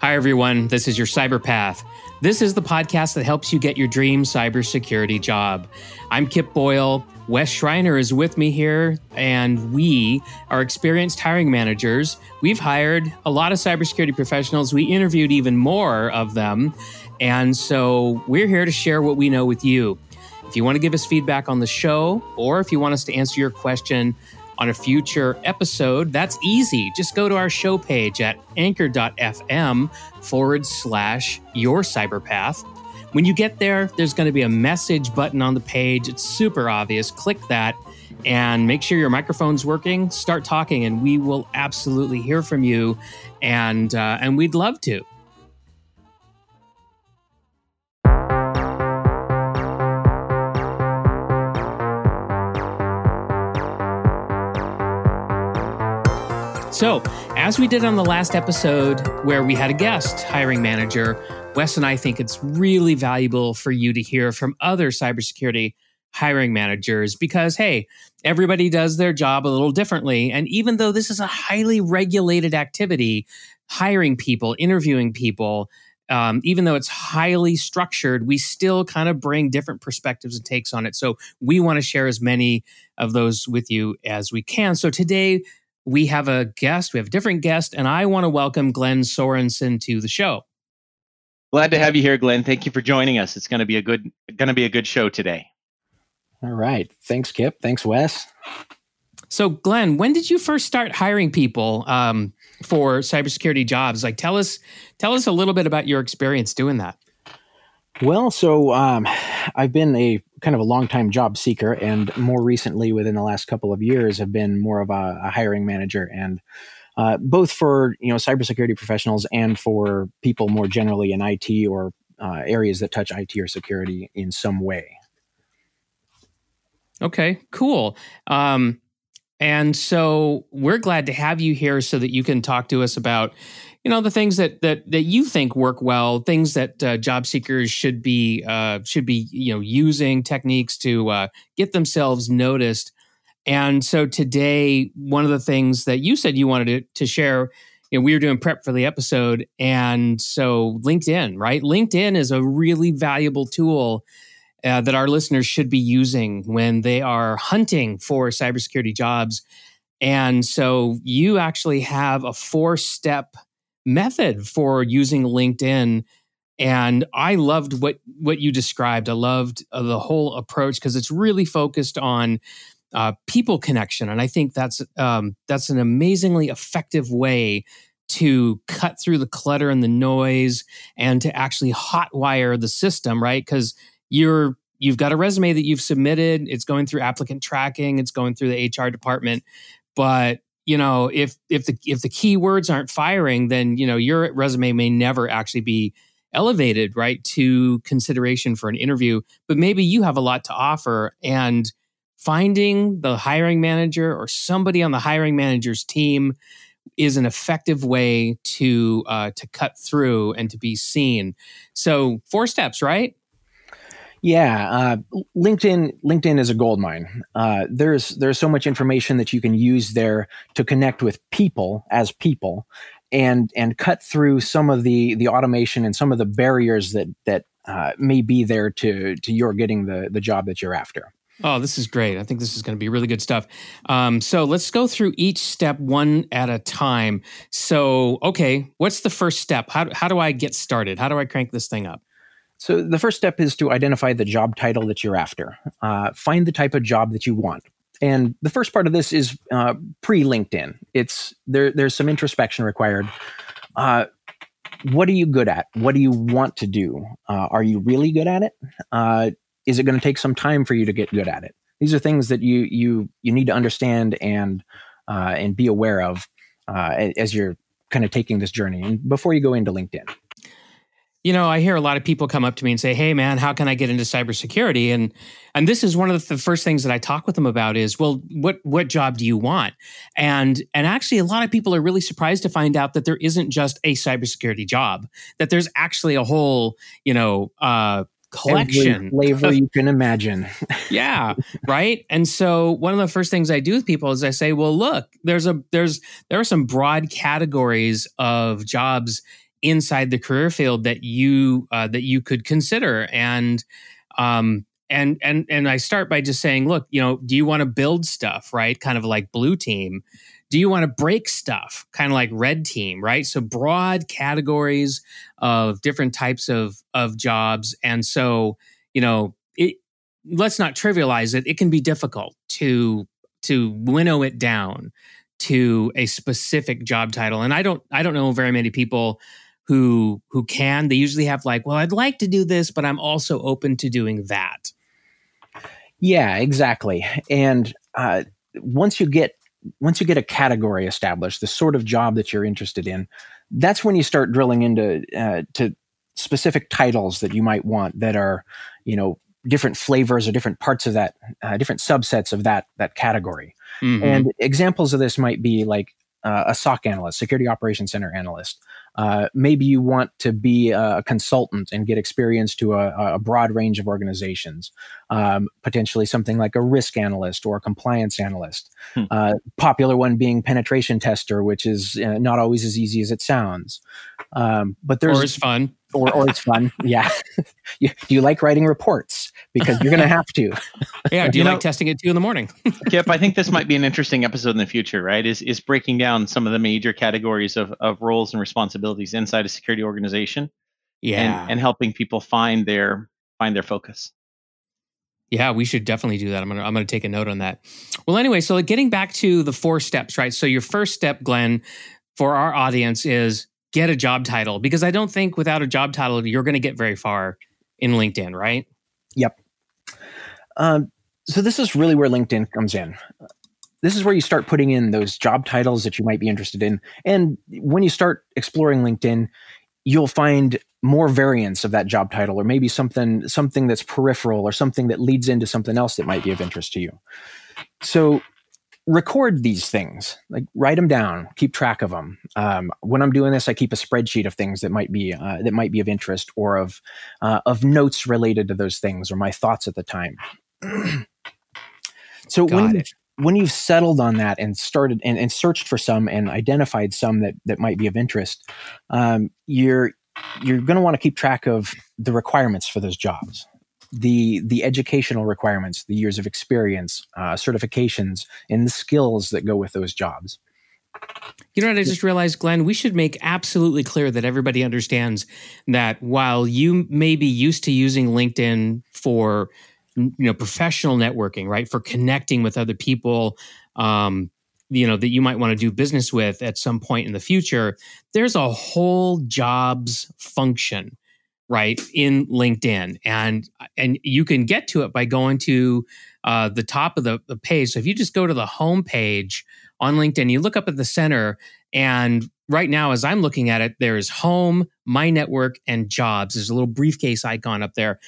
Hi, everyone. This is your Cyberpath. This is the podcast that helps you get your dream cybersecurity job. I'm Kip Boyle. Wes Schreiner is with me here, and we are experienced hiring managers. We've hired a lot of cybersecurity professionals. We interviewed even more of them. And so we're here to share what we know with you. If you want to give us feedback on the show, or if you want us to answer your question on a future episode, that's easy. Just go to our show page at anchor.fm forward slash your cyberpath. When you get there, there's going to be a message button on the page. It's super obvious. Click that and make sure your microphone's working. Start talking, and we will absolutely hear from you. And uh, and we'd love to. So, as we did on the last episode where we had a guest hiring manager, Wes and I think it's really valuable for you to hear from other cybersecurity hiring managers because, hey, everybody does their job a little differently. And even though this is a highly regulated activity, hiring people, interviewing people, um, even though it's highly structured, we still kind of bring different perspectives and takes on it. So we want to share as many of those with you as we can. So today, we have a guest, we have a different guest, and I want to welcome Glenn Sorensen to the show. Glad to have you here, Glenn. Thank you for joining us. It's going to be a good going to be a good show today. All right. Thanks, Kip. Thanks, Wes. So, Glenn, when did you first start hiring people um, for cybersecurity jobs? Like, tell us tell us a little bit about your experience doing that. Well, so um, I've been a kind of a long time job seeker, and more recently, within the last couple of years, have been more of a, a hiring manager, and uh, both for you know cybersecurity professionals and for people more generally in IT or uh, areas that touch IT or security in some way. Okay, cool. Um, and so we're glad to have you here so that you can talk to us about you know the things that that that you think work well things that uh, job seekers should be uh, should be you know using techniques to uh, get themselves noticed. And so today one of the things that you said you wanted to, to share you know we were doing prep for the episode and so linkedin right? Linkedin is a really valuable tool uh, that our listeners should be using when they are hunting for cybersecurity jobs and so you actually have a four step method for using LinkedIn. And I loved what what you described. I loved uh, the whole approach because it's really focused on uh, people connection, and I think that's um, that's an amazingly effective way to cut through the clutter and the noise, and to actually hotwire the system, right? Because you're you've got a resume that you've submitted. It's going through applicant tracking. It's going through the HR department, but you know if if the if the keywords aren't firing then you know your resume may never actually be elevated right to consideration for an interview. But maybe you have a lot to offer. And finding the hiring manager or somebody on the hiring manager's team is an effective way to uh, to cut through and to be seen. So four steps right yeah, uh, LinkedIn LinkedIn is a gold mine. Uh, there's there's so much information that you can use there to connect with people as people, and and cut through some of the the automation and some of the barriers that that uh, may be there to to your getting the the job that you're after. Oh, this is great. I think this is going to be really good stuff. Um, so let's go through each step one at a time. So, okay, what's the first step? How, how do I get started? How do I crank this thing up? So the first step is to identify the job title that you're after. Uh, find the type of job that you want. And the first part of this is uh, pre LinkedIn. It's there. There's some introspection required. Uh, what are you good at? What do you want to do? Uh, are you really good at it? Uh, is it going to take some time for you to get good at it? These are things that you you you need to understand and uh, and be aware of as you're kind of taking this journey and before you go into LinkedIn you know, I hear a lot of people come up to me and say, "Hey, man, how can I get into cybersecurity?" And and this is one of the first things that I talk with them about is, well, what what job do you want? And and actually, a lot of people are really surprised to find out that there isn't just a cybersecurity job; that there's actually a whole, you know, uh, collection Every flavor you can imagine. yeah, right. And so one of the first things I do with people is I say, "Well, look, there's a there's there are some broad categories of jobs." Inside the career field that you uh, that you could consider and um, and and and I start by just saying, look, you know, do you want to build stuff, right? Kind of like blue team. Do you want to break stuff, kind of like red team, right? So broad categories of different types of of jobs, and so you know, it. Let's not trivialize it. It can be difficult to to winnow it down to a specific job title, and I don't I don't know very many people who who can. They usually have like, well, I'd like to do this, but I'm also open to doing that. Yeah, exactly. And uh, once you get once you get a category established, the sort of job that you're interested in, that's when you start drilling into uh, to specific titles that you might want that are, you know, different flavors or different parts of that, uh, different subsets of that that category. Mm-hmm. And examples of this might be like uh, a SOC analyst, security operations center analyst, uh, maybe you want to be a consultant and get experience to a, a broad range of organizations. Um, potentially something like a risk analyst or a compliance analyst. Hmm. Uh, popular one being penetration tester, which is uh, not always as easy as it sounds. Um, but there's or it's fun. Or, or it's fun. yeah. you, do you like writing reports? Because you're going to have to. yeah. Do you, you like know, testing at two in the morning? Kip, I think this might be an interesting episode in the future, right? Is is breaking down some of the major categories of, of roles and responsibilities inside a security organization. Yeah. And, and helping people find their find their focus. Yeah, we should definitely do that. I'm gonna I'm gonna take a note on that. Well, anyway, so getting back to the four steps, right? So your first step, Glenn, for our audience is get a job title because I don't think without a job title you're going to get very far in LinkedIn, right? Yep. Um, so this is really where LinkedIn comes in. This is where you start putting in those job titles that you might be interested in, and when you start exploring LinkedIn, you'll find more variants of that job title or maybe something something that's peripheral or something that leads into something else that might be of interest to you so record these things like write them down keep track of them um, when i'm doing this i keep a spreadsheet of things that might be uh, that might be of interest or of uh, of notes related to those things or my thoughts at the time. So Got when it. when you've settled on that and started and, and searched for some and identified some that that might be of interest um, you're you're going to want to keep track of the requirements for those jobs the the educational requirements the years of experience uh, certifications and the skills that go with those jobs you know what I just realized, Glenn? We should make absolutely clear that everybody understands that while you may be used to using LinkedIn for you know professional networking, right, for connecting with other people, um, you know that you might want to do business with at some point in the future there's a whole jobs function right in linkedin. And and you can get to it by going to uh, the top of the, the page. So if you just go to the home page on linkedin you look up at the center and right now as i'm looking at it there's home my network and jobs. There's a little briefcase icon up there.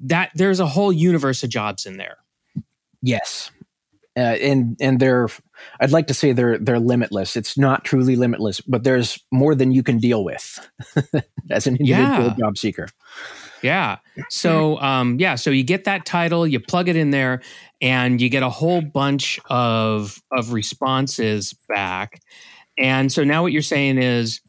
That there's a whole universe of jobs in there. Yes uh, and and they're I'd like to say they're they're limitless. It's not truly limitless, but there's more than you can deal with as an individual yeah. job seeker. Yeah. So um, yeah, so you get that title, you plug it in there, and you get a whole bunch of of responses back. And so now what you're saying is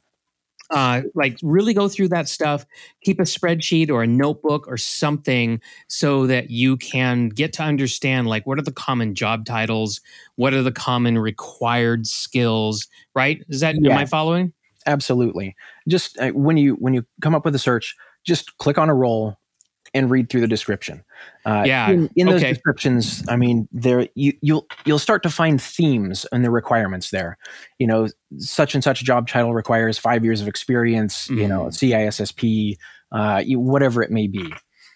uh, like really go through that stuff keep a spreadsheet or a notebook or something so that you can get to understand like what are the common job titles? What are the common required skills right? Is that yeah. am i following? Absolutely. Just uh, when you when you come up with a search just click on a role and read through the description. Uh, yeah, in, in those okay. descriptions, I mean, there you you'll you'll start to find themes and the requirements there. You know, such and such job title requires five years of experience. Mm-hmm. You know, CISSP, uh, whatever it may be.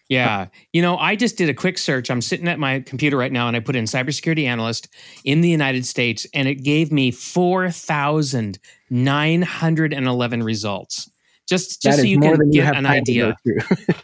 Yeah. You know, I just did a quick search. I'm sitting at my computer right now and I put in cybersecurity analyst in the United States and it gave me 4,911 results just just so you can get an idea.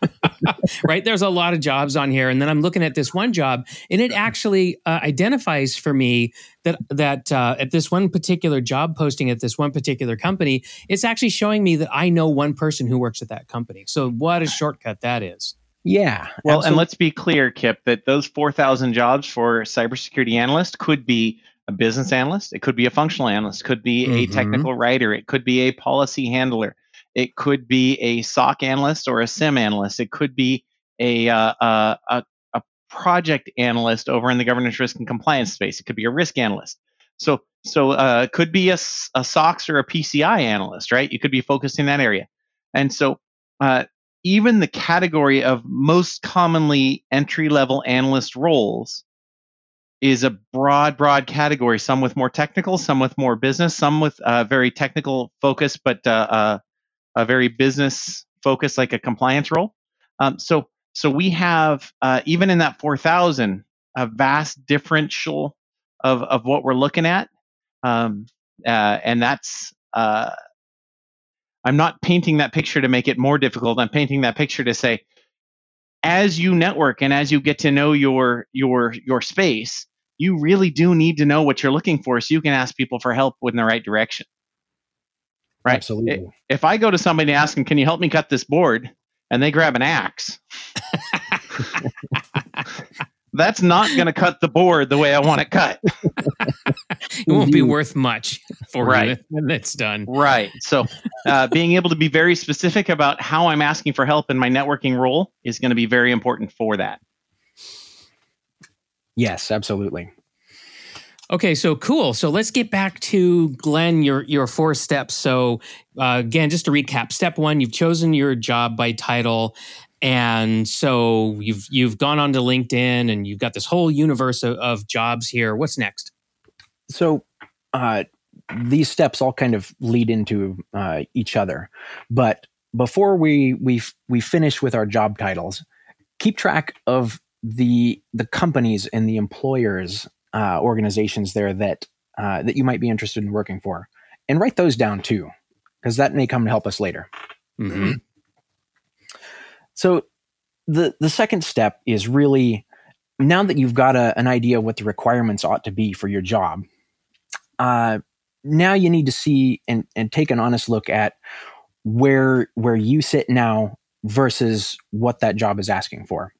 right? There's a lot of jobs on here and then i'm looking at this one job and it actually uh, identifies for me that that uh, at this one particular job posting at this one particular company it's actually showing me that i know one person who works at that company. So what a shortcut that is. Yeah well absolutely. and let's be clear kip that those 4000 jobs for cybersecurity analyst could be a business analyst it could be a functional analyst could be mm-hmm. a technical writer it could be a policy handler It could be a SOC analyst or a SIEM analyst. It could be a, uh, a, a project analyst over in the governance risk and compliance space. It could be a risk analyst. So, so uh, it could be a, a SOX or a PCI analyst, right? You could be focused in that area. And so, uh, even the category of most commonly entry level analyst roles is a broad, broad category. Some with more technical, some with more business, some with uh, very technical focus, but uh, uh, a very business focused, like a compliance role. Um, so, so we have uh, even in that 4,000 a vast differential of of what we're looking at, um, uh, and that's. Uh, I'm not painting that picture to make it more difficult. I'm painting that picture to say, as you network and as you get to know your your your space, you really do need to know what you're looking for so you can ask people for help in the right direction. Right. Absolutely. If I go to somebody and ask them, "Can you help me cut this board?" and they grab an axe, that's not going to cut the board the way I want it cut. it won't be worth much for right. you when it's done. Right. So, uh, being able to be very specific about how I'm asking for help in my networking role is going to be very important for that. Yes, absolutely. Okay, so cool. So let's get back to Glenn. Your your four steps. So uh, again, just to recap: step one, you've chosen your job by title, and so you've you've gone onto LinkedIn, and you've got this whole universe of, of jobs here. What's next? So uh, these steps all kind of lead into uh, each other, but before we we we finish with our job titles, keep track of the the companies and the employers uh, organizations there that uh, that you might be interested in working for, and write those down too, because that may come to help us later. Mm-hmm. So the the second step is really now that you've got a, an idea what the requirements ought to be for your job. Uh, now you need to see and, and take an honest look at where where you sit now versus what that job is asking for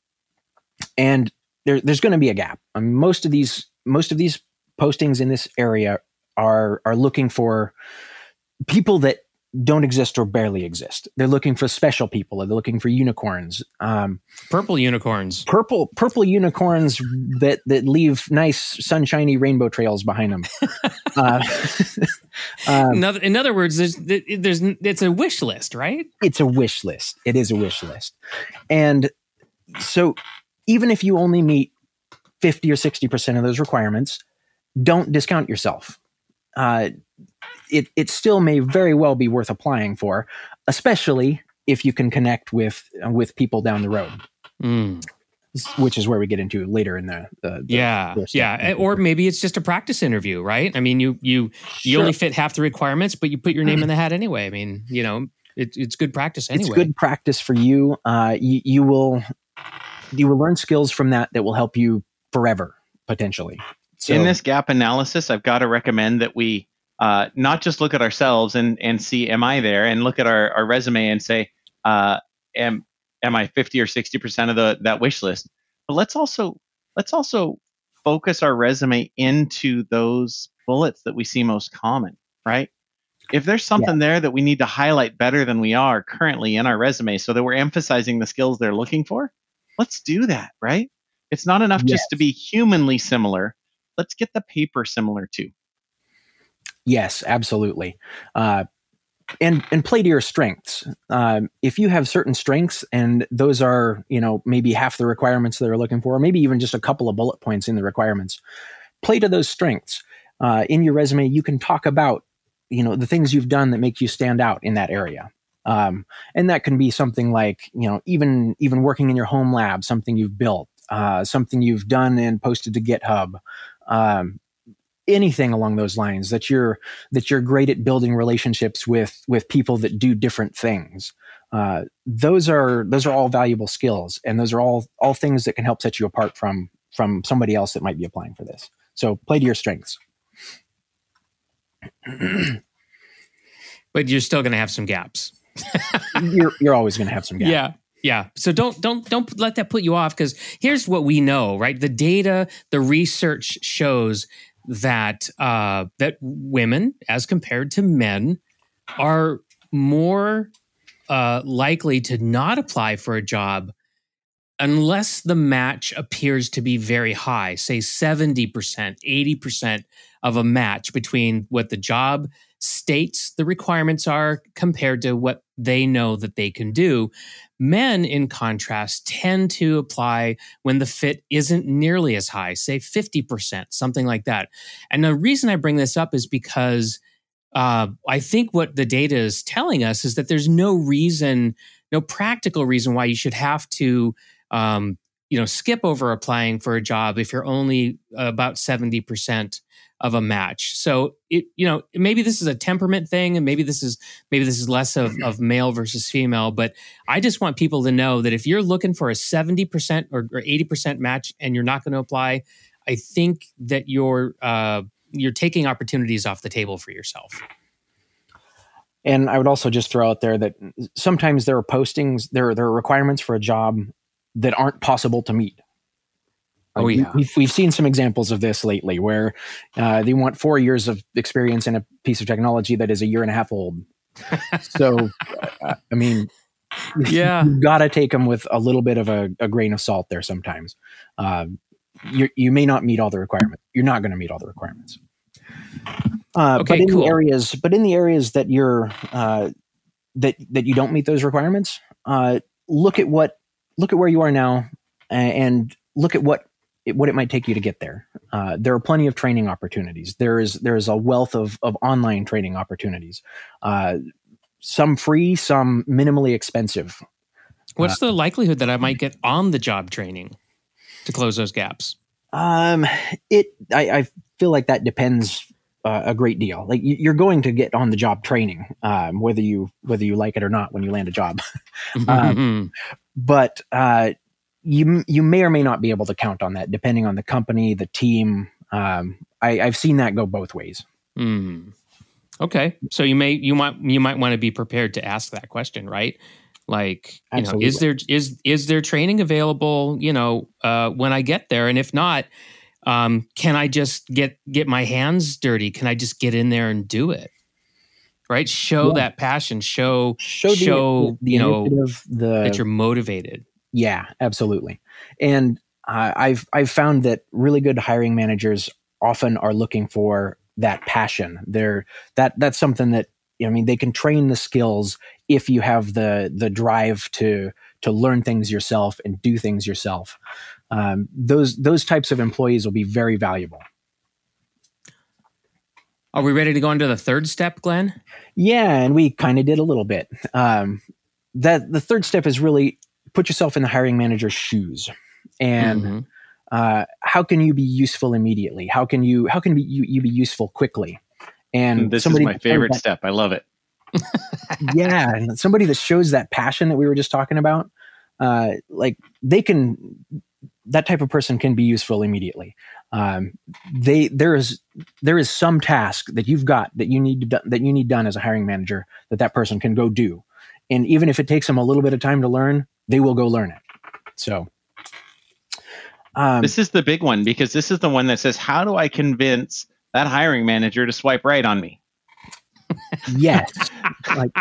and there, there's going to be a gap. I mean, most of these most of these postings in this area are are looking for people that don't exist or barely exist. They're looking for special people. They're looking for unicorns. Um, purple unicorns. Purple purple unicorns that that leave nice sunshiny rainbow trails behind them. uh, um, in, other, in other words, there's there's it's a wish list, right? It's a wish list. It is a wish list, and so even if you only meet 50 or 60% of those requirements, don't discount yourself. Uh, it, it still may very well be worth applying for, especially if you can connect with uh, with people down the road. Mm. Which is where we get into later in the, the, the yeah yeah or maybe it's just a practice interview right I mean you you you only fit half the requirements but you put your name in the hat anyway I mean you know it, it's good practice anyway. It's good practice for you. Uh, you, you will you will learn skills from that that will help you forever potentially. So, in this gap analysis, I've got to recommend that we uh, not just look at ourselves and and see am I there, and look at our, our resume and say uh, am am I fifty or sixty percent of the that wish list. But let's also let's also focus our resume into those bullets that we see most common, right? If there's something yeah. there that we need to highlight better than we are currently in our resume so that we're emphasizing the skills they're looking for, let's do that, right? It's not enough yes. just to be humanly similar. Let's get the paper similar too. Yes, absolutely. Uh, and and play to your strengths. Um, if you have certain strengths, and those are you know maybe half the requirements they're looking for, maybe even just a couple of bullet points in the requirements, play to those strengths. Uh, in your resume, you can talk about you know the things you've done that make you stand out in that area. Um, and that can be something like, you know, even even working in your home lab, something you've built, uh, something you've done and posted to GitHub, um, anything along those lines. That you're that you're great at building relationships with with people that do different things. Uh, those are those are all valuable skills, and those are all all things that can help set you apart from from somebody else that might be applying for this. So play to your strengths. but you're still going to have some gaps you're you're always going to have some gaps. Yeah. Yeah. So don't don't don't let that put you off because here's what we know, right? The data, the research shows that uh, that women, as compared to men, are more uh, likely to not apply for a job unless the match appears to be very high, say 70%, 80% of a match between what the job states the requirements are compared to what they know that they can do. Men, in contrast, tend to apply when the fit isn't nearly as high, say 50%, something like that. And the reason I bring this up is because uh, I think what the data is telling us is that there's no reason, no practical reason why you should have to, um, you know, skip over applying for a job if you're only about 70% of a match. So it, you know, maybe this is a temperament thing, and maybe this is maybe this is less of, of male versus female. But I just want people to know that if you're looking for a 70% or, or 80% match and you're not going to apply, I think that you're uh, you're taking opportunities off the table for yourself. And I would also just throw out there that sometimes there are postings, there, there are requirements for a job that aren't possible to meet. Oh yeah, we've, we've seen some examples of this lately, where uh, they want four years of experience in a piece of technology that is a year and a half old. so, uh, I mean, yeah, you got to take them with a little bit of a, a grain of salt there. Sometimes, uh, you you may not meet all the requirements. You're not going to meet all the requirements. Uh, okay, but in cool. the areas, but in the areas that you're uh, that that you don't meet those requirements, uh, look at what look at where you are now, and look at what it, what it might take you to get there. Uh, there are plenty of training opportunities. There is there is a wealth of of online training opportunities. Uh, some free, some minimally expensive. What's the likelihood that I might get on the job training to close those gaps? Um, it I, I feel like that depends uh, a great deal. Like you're going to get on the job training, um, whether you whether you like it or not when you land a job. um, but uh, you you may or may not be able to count on that, depending on the company, the team. Um, I, I've seen that go both ways. Mm. Okay, so you may you might you might want to be prepared to ask that question, right? Like, you know, is there is is there training available? You know, uh, when I get there, and if not, um, can I just get get my hands dirty? Can I just get in there and do it? Right? Show yeah. that passion. Show show, show the, the you know the, that you're motivated. Yeah, absolutely. And uh, I've I've found that really good hiring managers often are looking for that passion. They're that that's something that I mean they can train the skills if you have the the drive to to learn things yourself and do things yourself. Um, those those types of employees will be very valuable. Are we ready to go into the third step, Glenn? Yeah, and we kind of did a little bit. Um, that the third step is really put yourself in the hiring manager's shoes. And mm-hmm. uh, how can you be useful immediately? How can you how can you, you be useful quickly? And this is my favorite that, step. I love it. Yeah and somebody that shows that passion that we were just talking about uh, like they can that type of person can be useful immediately. Um, they there is there is some task that you've got that you need to do, that you need done as a hiring manager that that person can go do. And even if it takes them a little bit of time to learn they will go learn it. So um, this is the big one because this is the one that says, "How do I convince that hiring manager to swipe right on me?" yes. Like,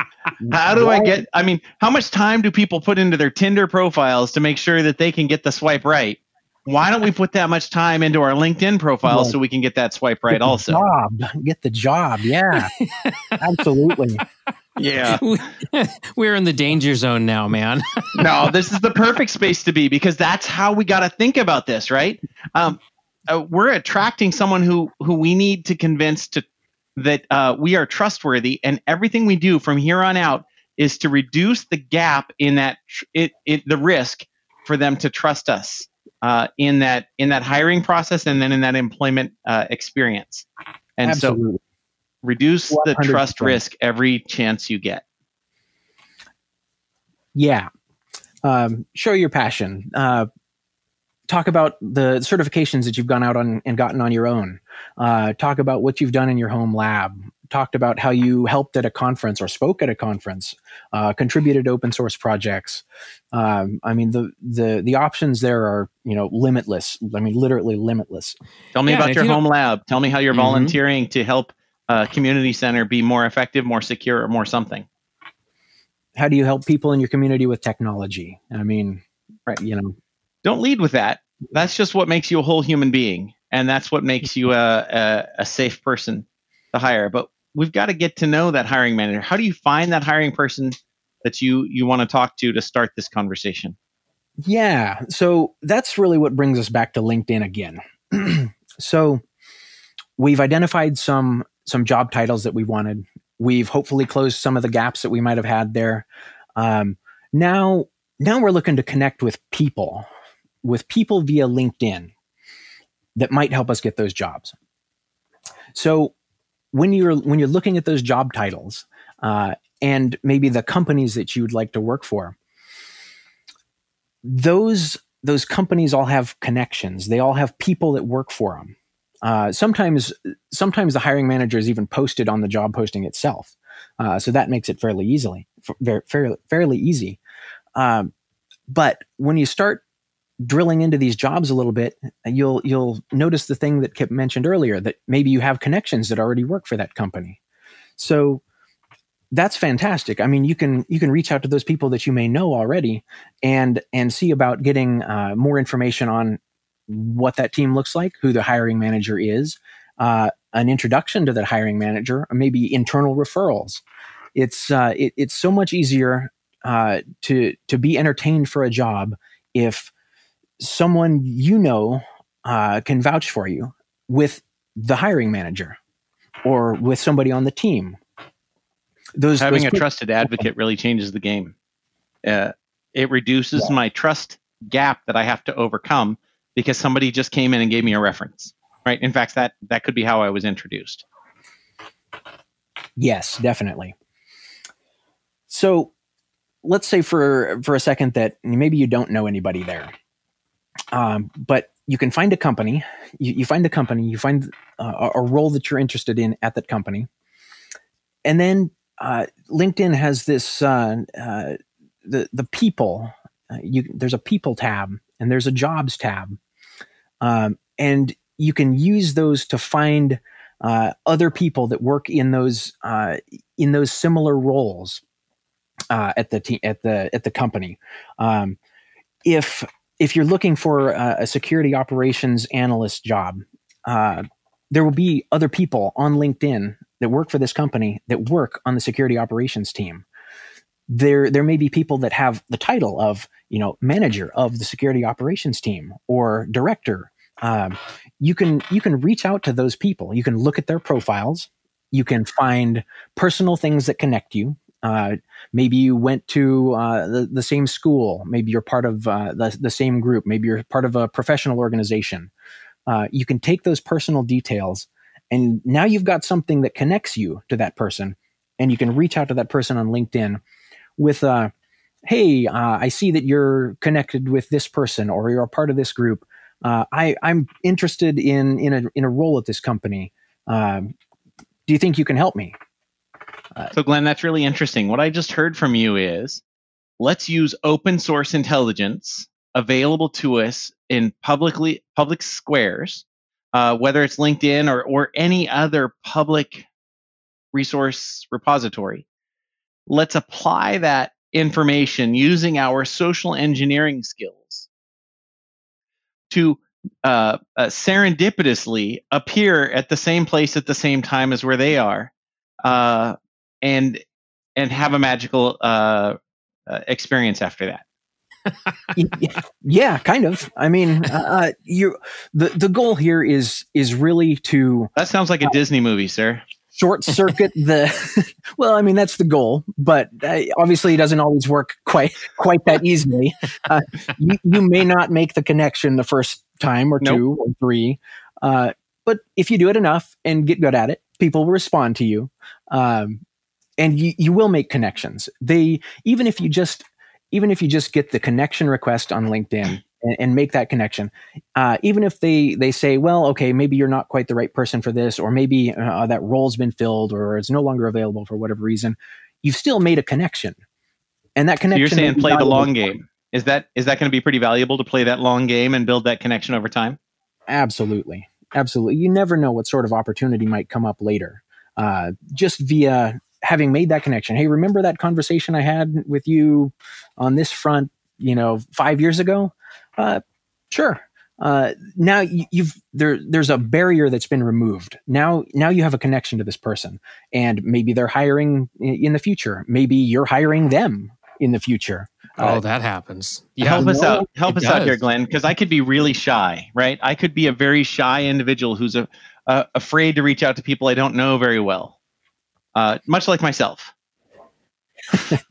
how do why? I get? I mean, how much time do people put into their Tinder profiles to make sure that they can get the swipe right? Why don't we put that much time into our LinkedIn profile so we can get that swipe right? also, job. Get the job. Yeah, absolutely. Yeah. We're in the danger zone now, man. no, this is the perfect space to be because that's how we got to think about this, right? Um, uh, we're attracting someone who who we need to convince to that uh, we are trustworthy, and everything we do from here on out is to reduce the gap in that it, it the risk for them to trust us uh, in that in that hiring process and then in that employment uh, experience. And Absolutely. so reduce 100%. the trust risk every chance you get yeah um, show your passion uh, talk about the certifications that you've gone out on and gotten on your own uh, talk about what you've done in your home lab talked about how you helped at a conference or spoke at a conference uh, contributed open source projects um, i mean the, the the options there are you know limitless i mean literally limitless tell me yeah, about your you home lab tell me how you're mm-hmm. volunteering to help a community center be more effective, more secure, or more something? how do you help people in your community with technology? I mean, right, you know, don't lead with that. That's just what makes you a whole human being, and that's what makes you a, a, a safe person to hire. But we've got to get to know that hiring manager. How do you find that hiring person that you you want to talk to to start this conversation? Yeah, so that's really what brings us back to LinkedIn again. so we've identified some some job titles that we wanted. We've hopefully closed some of the gaps that we might have had there. Um, now, now we're looking to connect with people, with people via LinkedIn that might help us get those jobs. So when you're when you're looking at those job titles uh, and maybe the companies that you would like to work for, those those companies all have connections. They all have people that work for them. Uh, sometimes, sometimes the hiring manager is even posted on the job posting itself, uh, so that makes it fairly easily, fairly, fairly easy. Um, but when you start drilling into these jobs a little bit, you'll you'll notice the thing that Kip mentioned earlier that maybe you have connections that already work for that company. So that's fantastic. I mean, you can you can reach out to those people that you may know already, and and see about getting uh, more information on what that team looks like, who the hiring manager is, uh, an introduction to that hiring manager, or maybe internal referrals. It's uh, it, it's so much easier uh, to to be entertained for a job if someone you know uh, can vouch for you with the hiring manager or with somebody on the team. Those having those a trusted advocate really changes the game. Uh, it reduces yeah. my trust gap that I have to overcome because somebody just came in and gave me a reference right in fact that that could be how i was introduced yes definitely so let's say for for a second that maybe you don't know anybody there um, but you can find a company you, you find a company you find uh, a role that you're interested in at that company and then uh, linkedin has this uh, uh the the people uh, you there's a people tab and there's a jobs tab. Um, and you can use those to find uh, other people that work in those in those similar roles at the te- at the at the company. Um, if if you're looking for a, security operations analyst job, uh, there will be other people on LinkedIn that work for this company that work on the security operations team. There there may be people that have the title of you know manager of the security operations team or director. Um, you can you can reach out to those people. You can look at their profiles. You can find personal things that connect you uh, maybe you went to uh, the, the same school maybe you're part of uh, the, the same group maybe you're part of a professional organization uh, you can take those personal details and now you've got something that connects you to that person and you can reach out to that person on linkedin with uh, hey, uh, I see that you're connected with this person or you're a part of this group. I, I'm interested in in a in a role at this company. Do you think you can help me? So, Glenn, that's really interesting. What I just heard from you is let's use open source intelligence available to us in publicly public squares, uh, whether it's LinkedIn or or any other public resource repository, let's apply that information using our social engineering skills to uh, uh, serendipitously appear at the same place at the same time as where they are, uh, and and have a magical uh, uh, experience after that. yeah, kind of. I mean, uh, you the the goal here is is really to. That sounds like a Disney movie, sir short circuit the well i mean that's the goal but uh, obviously it doesn't always work quite quite that easily uh, you, you, may not make the connection the first time or nope. two or three uh, but if you do it enough and get good at it people will respond to you um, and you, you will make connections they even if you just even if you just get the connection request on linkedin and, and make that connection. Uh, even if they they say, well, okay, maybe you're not quite the right person for this, or maybe uh, that role's been filled, or it's no longer available for whatever reason, you've still made a connection. And that connection. So you're saying play the long game. Is that is that going to be pretty valuable to play that long game and build that connection over time? Absolutely, absolutely. You never know what sort of opportunity might come up later. Uh, just via having made that connection, hey, remember that conversation I had with you on this front, you know, five years ago? Uh, sure. Uh, now you, you've there. There's a barrier that's been removed. Now, now you have a connection to this person, and maybe they're hiring in the future. Maybe you're hiring them in the future. Oh, uh, that happens. Yeah. Help us out. Help us does. out here, Glenn, because I could be really shy, right? I could be a very shy individual who's a, uh, afraid to reach out to people I don't know very well, uh, much like myself.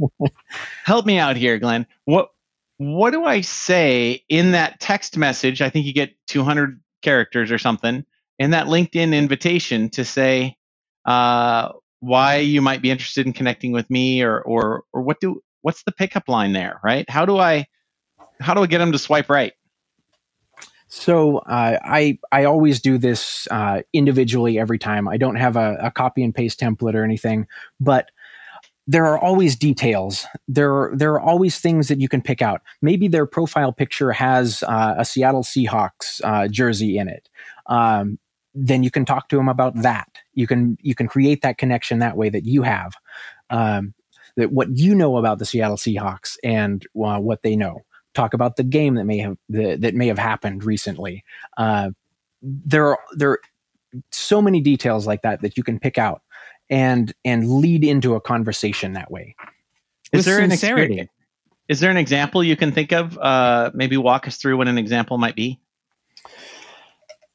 Help me out here, Glenn. What what do I say in that text message? I think you get 200 characters or something in that LinkedIn invitation to say uh, why you might be interested in connecting with me, or or or what do what's the pickup line there, right? How do I how do I get them to swipe right? So uh, I I always do this uh, individually every time. I don't have a, a, copy and paste template or anything, but there are always details. There are, there are always things that you can pick out. Maybe their profile picture has uh, a Seattle Seahawks uh, jersey in it. Um, then you can talk to them about that. You can you can create that connection that way that you have. Um, that what you know about the Seattle Seahawks and uh, what they know talk about the game that may have that, that may have happened recently. Uh, there are there are so many details like that that you can pick out and and lead into a conversation that way. Is there sincerity. an is there an example you can think of? Uh, maybe walk us through what an example might be.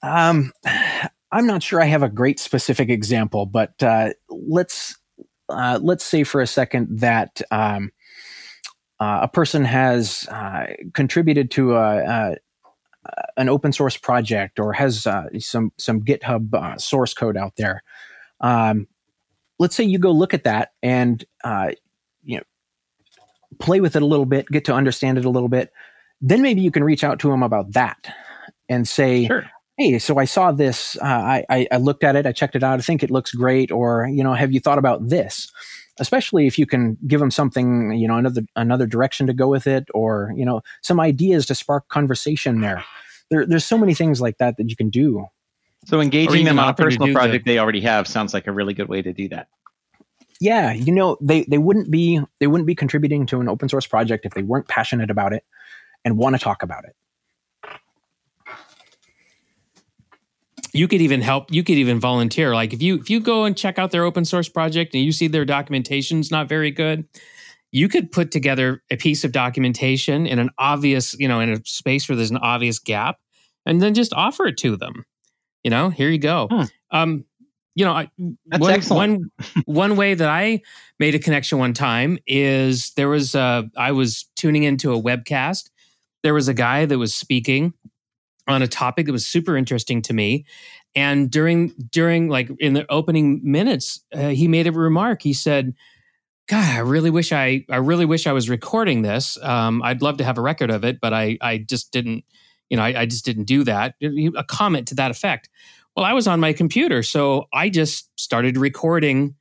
Um, I'm not sure I have a great specific example, but uh, let's uh, let's say for a second that um, uh, a person has uh, contributed to a, a, an open source project or has uh, some some GitHub uh, source code out there. Um, let's say you go look at that and uh, you know play with it a little bit, get to understand it a little bit. Then maybe you can reach out to them about that and say, sure. "Hey, so I saw this. Uh, I, I looked at it. I checked it out. I think it looks great. Or you know, have you thought about this?" Especially if you can give them something, you know, another another direction to go with it, or you know, some ideas to spark conversation there. There, there's so many things like that that you can do. So engaging them on a personal project the, they already have sounds like a really good way to do that. Yeah, you know, they they wouldn't be they wouldn't be contributing to an open source project if they weren't passionate about it and want to talk about it. You could even help you could even volunteer like if you if you go and check out their open source project and you see their documentation's not very good you could put together a piece of documentation in an obvious you know in a space where there's an obvious gap and then just offer it to them you know here you go hmm. um you know I, That's one, excellent. one one way that i made a connection one time is there was uh i was tuning into a webcast there was a guy that was speaking on a topic that was super interesting to me. And during during like in the opening minutes uh, he made a remark. He said god i really wish i i really wish i was recording this. Um, i'd love to have a record of it but i i just didn't you know i, I just didn't do that. A comment to that effect. Well i was on my computer so i just started recording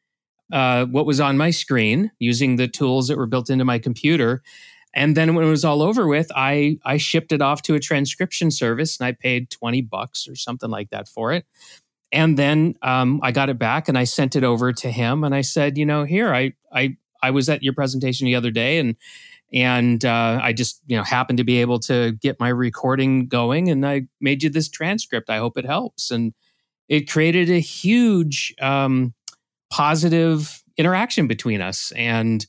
uh, what was on my screen using the tools that were built into my computer and then when it was all over with, I I shipped it off to a transcription service and I paid 20 bucks or something like that for it. And then um, I got it back and I sent it over to him and I said, you know, here I I I was at your presentation the other day and and uh, I just you know happened to be able to get my recording going and I made you this transcript. I hope it helps. And it created a huge um, positive interaction between us and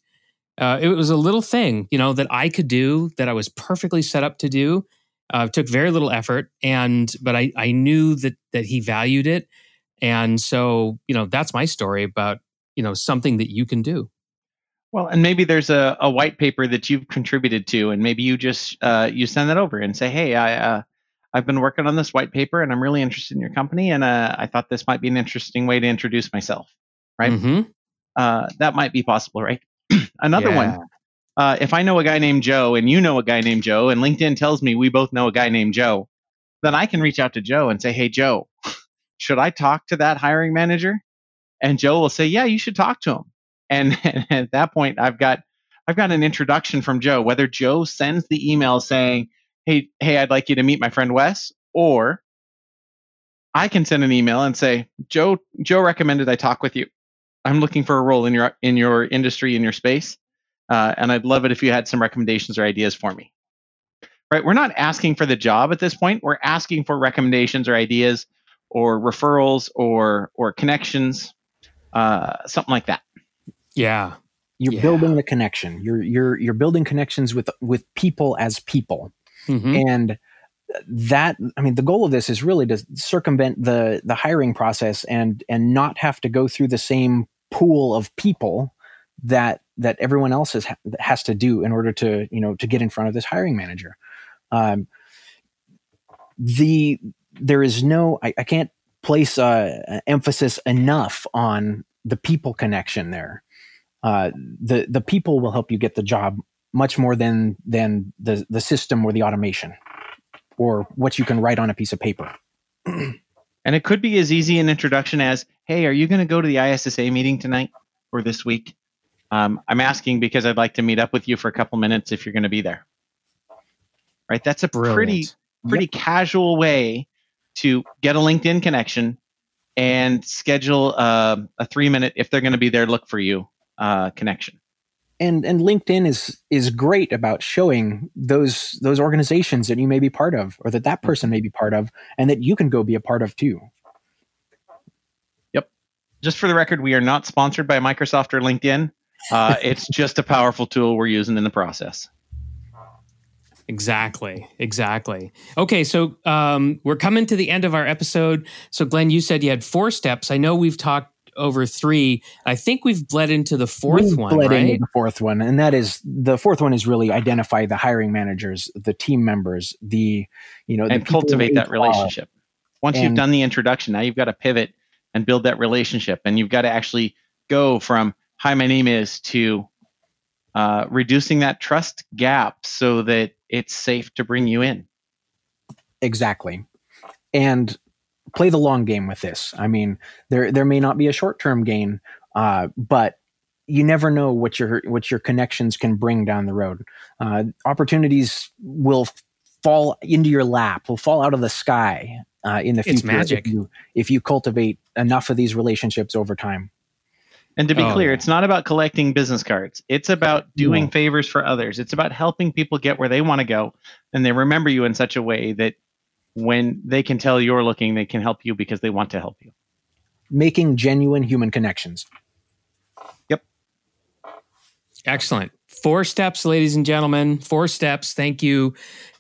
uh, it was a little thing, you know, that I could do that I was perfectly set up to do. Uh, took very little effort, and but I I knew that that he valued it, and so you know that's my story about you know something that you can do. Well, and maybe there's a, a white paper that you've contributed to, and maybe you just uh, you send that over and say, hey, I uh, I've been working on this white paper, and I'm really interested in your company, and uh, I thought this might be an interesting way to introduce myself, right? Mm-hmm. Uh, that might be possible, right? Another yeah. one. Uh, if I know a guy named Joe and you know a guy named Joe, and LinkedIn tells me we both know a guy named Joe, then I can reach out to Joe and say, Hey, Joe, should I talk to that hiring manager? And Joe will say, Yeah, you should talk to him. And, and at that point, I've got I've got an introduction from Joe. Whether Joe sends the email saying, "Hey, hey, I'd like you to meet my friend Wes," or I can send an email and say, "Joe, Joe recommended I talk with you." I'm looking for a role in your in your industry in your space, uh, and I'd love it if you had some recommendations or ideas for me. Right? We're not asking for the job at this point. We're asking for recommendations or ideas or referrals or or connections, uh, something like that. Yeah, you're yeah. building the connection. You're you're you're building connections with with people as people, mm-hmm. and that I mean the goal of this is really to circumvent the the hiring process and and not have to go through the same pool of people that that everyone else has has to do in order to you know to get in front of this hiring manager. Um, the there is no I, I can't place uh, emphasis enough on the people connection there. Uh, the the people will help you get the job much more than than the the system or the automation or what you can write on a piece of paper. and it could be as easy an introduction as, "Hey, are you going to go to the ISSA meeting tonight or this week?" Um, I'm asking because I'd like to meet up with you for a couple minutes if you're going to be there. Right? That's a Brilliant. pretty pretty yep. casual way to get a LinkedIn connection and schedule uh, a three minute if they're going to be there look for you uh, connection and and linkedin is is great about showing those those organizations that you may be part of or that that person may be part of and that you can go be a part of too yep just for the record we are not sponsored by microsoft or linkedin uh, it's just a powerful tool we're using in the process Exactly. Exactly. Okay. So um, we're coming to the end of our episode. So, Glenn, you said you had four steps. I know we've talked over three. I think we've bled into the 4th one, bled right? Into the fourth one, and that is the fourth one is really identify the hiring managers, the team members, the you know, and cultivate that relationship. Once and, you've done the introduction, now you've got to pivot and build that relationship, and you've got to actually go from "Hi, my name is" to uh, reducing that trust gap so that it's safe to bring you in. Exactly, and play the long game with this. I mean, there there may not be a short term gain, uh, but you never know what your what your connections can bring down the road. Uh, opportunities will fall into your lap, will fall out of the sky uh, in the future. It's magic if you, if you cultivate enough of these relationships over time. And to be oh. clear, it's not about collecting business cards. It's about doing no. favors for others. It's about helping people get where they want to go, and they remember you in such a way that when they can tell you're looking, they can help you because they want to help you. Making genuine human connections. Yep. Excellent. Four steps, ladies and gentlemen. Four steps. Thank you,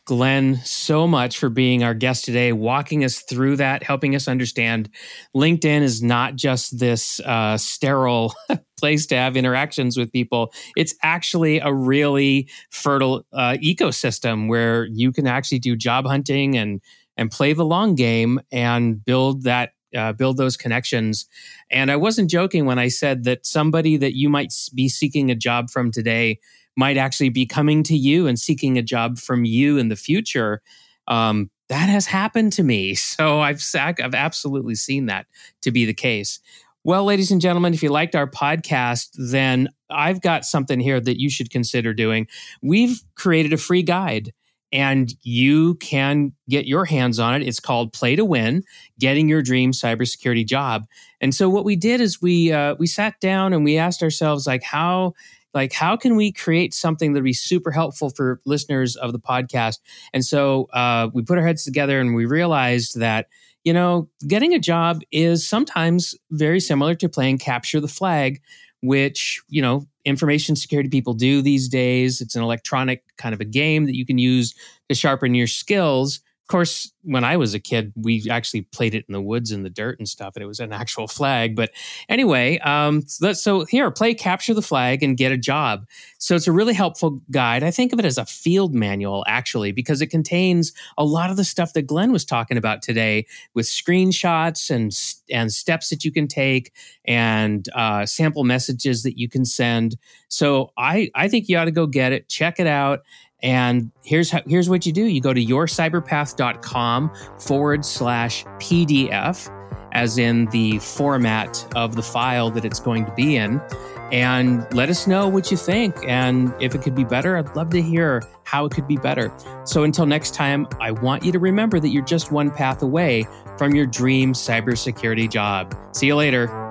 Glenn, so much for being our guest today, walking us through that, helping us understand LinkedIn is not just this uh, sterile place to have interactions with people. It's actually a really fertile uh, ecosystem where you can actually do job hunting and and play the long game and build that uh, build those connections. And I wasn't joking when I said that somebody that you might be seeking a job from today might actually be coming to you and seeking a job from you in the future. Um, that has happened to me. So I've I've absolutely seen that to be the case. Well, ladies and gentlemen, if you liked our podcast, then I've got something here that you should consider doing. We've created a free guide and you can get your hands on it. It's called Play to Win: Getting Your Dream Cybersecurity Job. And so what we did is we uh, we sat down and we asked ourselves like how like how can we create something that would be super helpful for listeners of the podcast. And so uh, we put our heads together and we realized that you know getting a job is sometimes very similar to playing capture the flag which you know information security people do these days. It's an electronic kind of a game that you can use to sharpen your skills of course, when I was a kid, we actually played it in the woods in the dirt and stuff, and it was an actual flag. But anyway, um, so, here, play capture the flag and get a job. So it's a really helpful guide. I think of it as a field manual, actually, because it contains a lot of the stuff that Glenn was talking about today, with screenshots and and steps that you can take and uh, sample messages that you can send. So I I think you ought to go get it, check it out and here's how, here's what you do: you go to yourcyberpath.com forward slash PDF, as in the format of the file that it's going to be in, and let us know what you think and if it could be better. I'd love to hear how it could be better. So until next time, I want you to remember that you're just one path away from your dream cybersecurity job. See you later.